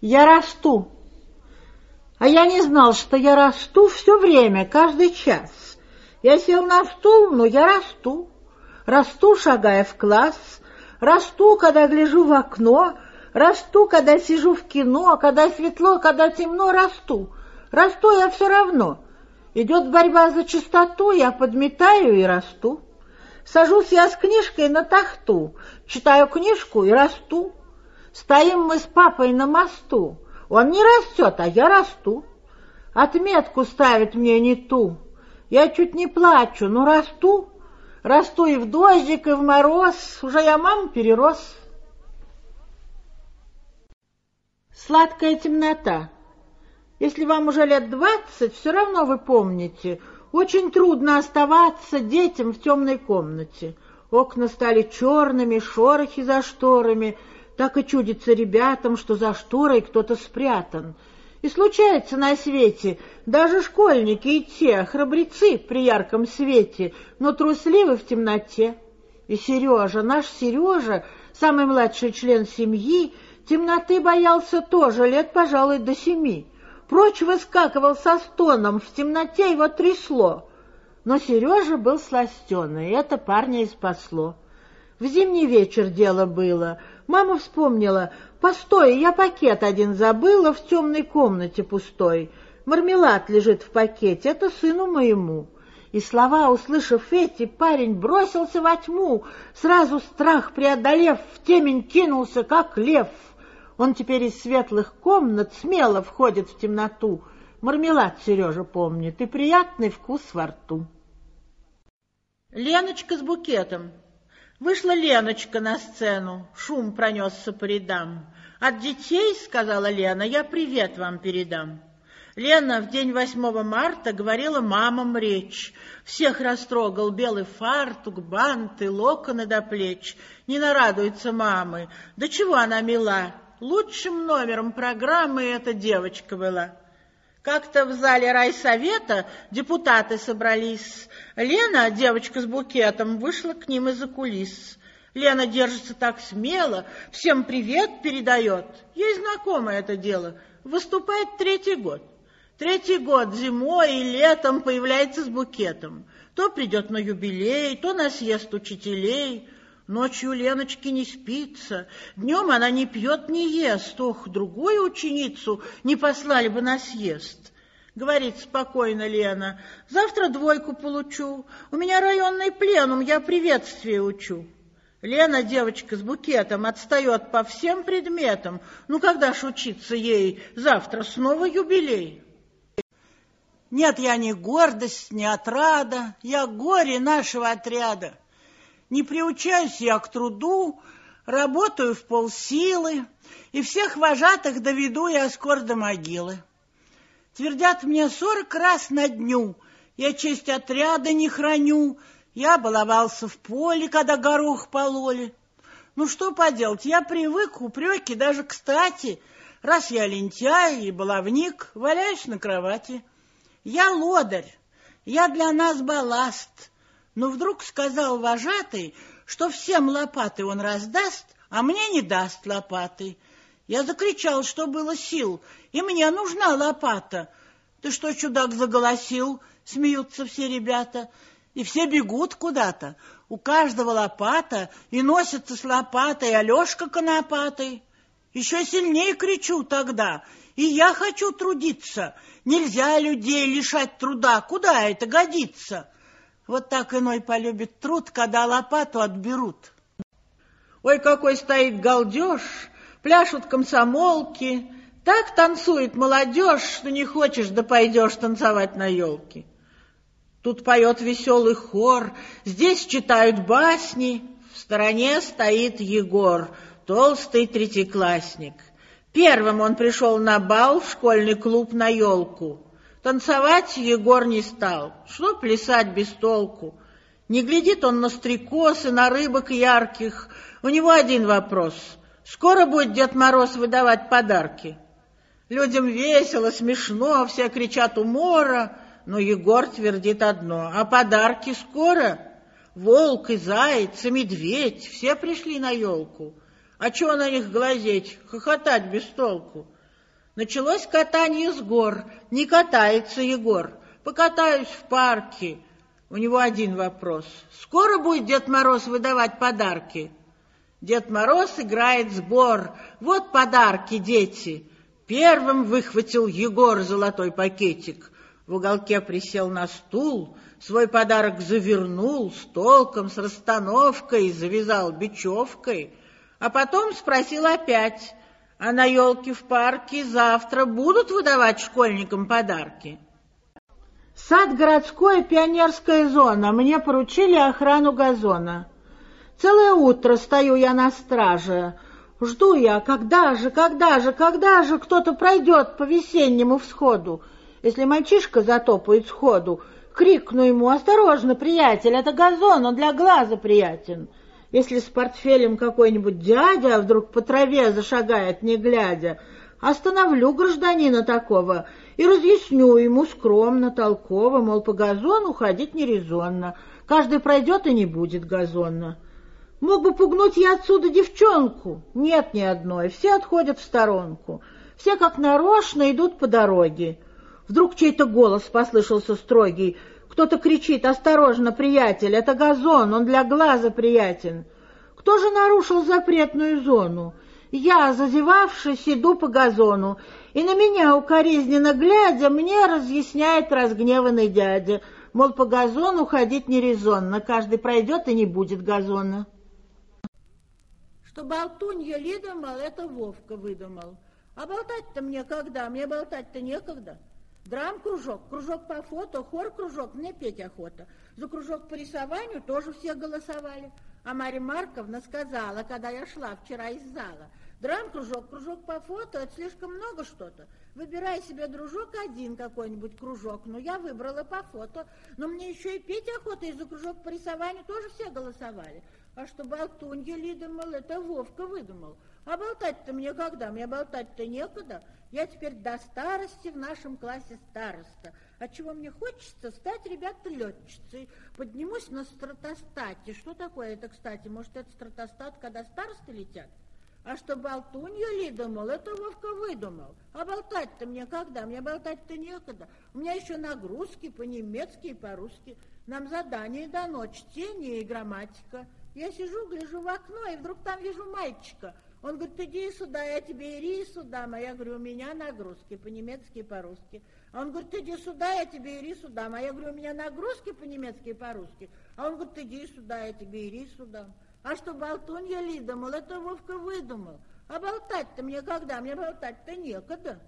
Я расту. А я не знал, что я расту все время, каждый час. Я сел на стул, но я расту. Расту, шагая в класс, расту, когда гляжу в окно, расту, когда сижу в кино, когда светло, когда темно, расту. Расту я все равно. Идет борьба за чистоту, я подметаю и расту. Сажусь я с книжкой на тахту, читаю книжку и расту. Стоим мы с папой на мосту. Он не растет, а я расту. Отметку ставит мне не ту. Я чуть не плачу, но расту. Расту и в дождик, и в мороз. Уже я маму перерос. Сладкая темнота. Если вам уже лет двадцать, все равно вы помните. Очень трудно оставаться детям в темной комнате. Окна стали черными, шорохи за шторами — так и чудится ребятам, что за шторой кто-то спрятан. И случается на свете, даже школьники и те, храбрецы при ярком свете, но трусливы в темноте. И Сережа, наш Сережа, самый младший член семьи, темноты боялся тоже лет, пожалуй, до семи. Прочь выскакивал со стоном, в темноте его трясло. Но Сережа был сластенный, и это парня и спасло. В зимний вечер дело было — Мама вспомнила. «Постой, я пакет один забыла в темной комнате пустой. Мармелад лежит в пакете, это сыну моему». И слова, услышав эти, парень бросился во тьму, сразу страх преодолев, в темень кинулся, как лев. Он теперь из светлых комнат смело входит в темноту. Мармелад Сережа помнит и приятный вкус во рту. Леночка с букетом. Вышла Леночка на сцену, шум пронесся по рядам. «От детей, — сказала Лена, — я привет вам передам». Лена в день 8 марта говорила мамам речь. Всех растрогал белый фартук, банты, локоны до плеч. Не нарадуются мамы. Да чего она мила? Лучшим номером программы эта девочка была. Как-то в зале райсовета депутаты собрались. Лена, девочка с букетом, вышла к ним из-за кулис. Лена держится так смело, всем привет передает. Ей знакомо это дело. Выступает третий год. Третий год зимой и летом появляется с букетом. То придет на юбилей, то на съезд учителей. Ночью Леночке не спится, днем она не пьет, не ест. Ох, другую ученицу не послали бы на съезд. Говорит спокойно Лена, завтра двойку получу, у меня районный пленум, я приветствие учу. Лена, девочка с букетом, отстает по всем предметам. Ну, когда ж учиться ей? Завтра снова юбилей. Нет, я не гордость, не отрада, я горе нашего отряда. Не приучаюсь я к труду, работаю в полсилы, и всех вожатых доведу я скоро до могилы. Твердят мне сорок раз на дню, я честь отряда не храню, я баловался в поле, когда горох пололи. Ну что поделать, я привык, упреки даже кстати, раз я лентяй и баловник, валяюсь на кровати. Я лодырь, я для нас балласт, но вдруг сказал вожатый, что всем лопаты он раздаст, а мне не даст лопаты. Я закричал, что было сил, и мне нужна лопата. Ты что, чудак, заголосил? Смеются все ребята. И все бегут куда-то. У каждого лопата, и носится с лопатой Алешка конопатой. Еще сильнее кричу тогда, и я хочу трудиться. Нельзя людей лишать труда, куда это годится? Вот так иной полюбит труд, когда лопату отберут. Ой, какой стоит галдеж, пляшут комсомолки, так танцует молодежь, что не хочешь, да пойдешь танцевать на елке. Тут поет веселый хор, здесь читают басни, в стороне стоит Егор, толстый третьеклассник. Первым он пришел на бал в школьный клуб на елку. Танцевать Егор не стал, что плясать без толку. Не глядит он на стрекоз и на рыбок ярких. У него один вопрос. Скоро будет Дед Мороз выдавать подарки. Людям весело, смешно, все кричат умора, но Егор твердит одно. А подарки скоро? Волк и заяц, и медведь, все пришли на елку. А чего на них глазеть, хохотать без толку? Началось катание с гор. Не катается Егор. Покатаюсь в парке. У него один вопрос. Скоро будет Дед Мороз выдавать подарки? Дед Мороз играет сбор. Вот подарки, дети. Первым выхватил Егор золотой пакетик. В уголке присел на стул, свой подарок завернул с толком, с расстановкой, завязал бечевкой, а потом спросил опять, а на елке в парке завтра будут выдавать школьникам подарки? Сад городской, пионерская зона. Мне поручили охрану газона. Целое утро стою я на страже. Жду я, когда же, когда же, когда же кто-то пройдет по весеннему всходу. Если мальчишка затопает сходу, крикну ему, осторожно, приятель, это газон, он для глаза приятен. Если с портфелем какой-нибудь дядя вдруг по траве зашагает, не глядя, остановлю гражданина такого и разъясню ему скромно, толково, мол, по газону ходить нерезонно, каждый пройдет и не будет газонно. Мог бы пугнуть я отсюда девчонку? Нет ни одной, все отходят в сторонку, все как нарочно идут по дороге. Вдруг чей-то голос послышался строгий. Кто-то кричит, осторожно, приятель, это газон, он для глаза приятен. Кто же нарушил запретную зону? Я, зазевавшись, иду по газону, и на меня, укоризненно глядя, мне разъясняет разгневанный дядя, мол, по газону ходить нерезонно, каждый пройдет и не будет газона. Что болтунья Лида, мол, это Вовка выдумал. А болтать-то мне когда? Мне болтать-то некогда. Драм-кружок, кружок по фото, хор-кружок, мне петь охота. За кружок по рисованию тоже все голосовали. А Марья Марковна сказала, когда я шла вчера из зала, драм-кружок, кружок по фото, это слишком много что-то. Выбирай себе, дружок, один какой-нибудь кружок. Ну, я выбрала по фото, но мне еще и петь охота, и за кружок по рисованию тоже все голосовали. А что болтунья Лида, это Вовка выдумал. А болтать-то мне когда? Мне болтать-то некогда. Я теперь до старости в нашем классе староста. А чего мне хочется? Стать, ребята, летчицей. Поднимусь на стратостате. Что такое это, кстати? Может, это стратостат, когда старосты летят? А что болтунья ли думал, это Вовка выдумал. А болтать-то мне когда? Мне болтать-то некогда. У меня еще нагрузки по-немецки и по-русски. Нам задание дано, чтение и грамматика. Я сижу, гляжу в окно, и вдруг там вижу мальчика – он говорит, иди сюда, я тебе ири сюда. Я говорю, у меня нагрузки по-немецки и по-русски. А он говорит, иди сюда, я тебе ири сюда. Я говорю, у меня нагрузки по-немецки и по-русски. А он говорит, иди сюда, я тебе ири сюда. А что болтунья Лида, мол, это Вовка выдумал. А болтать-то мне когда? Мне болтать-то некогда.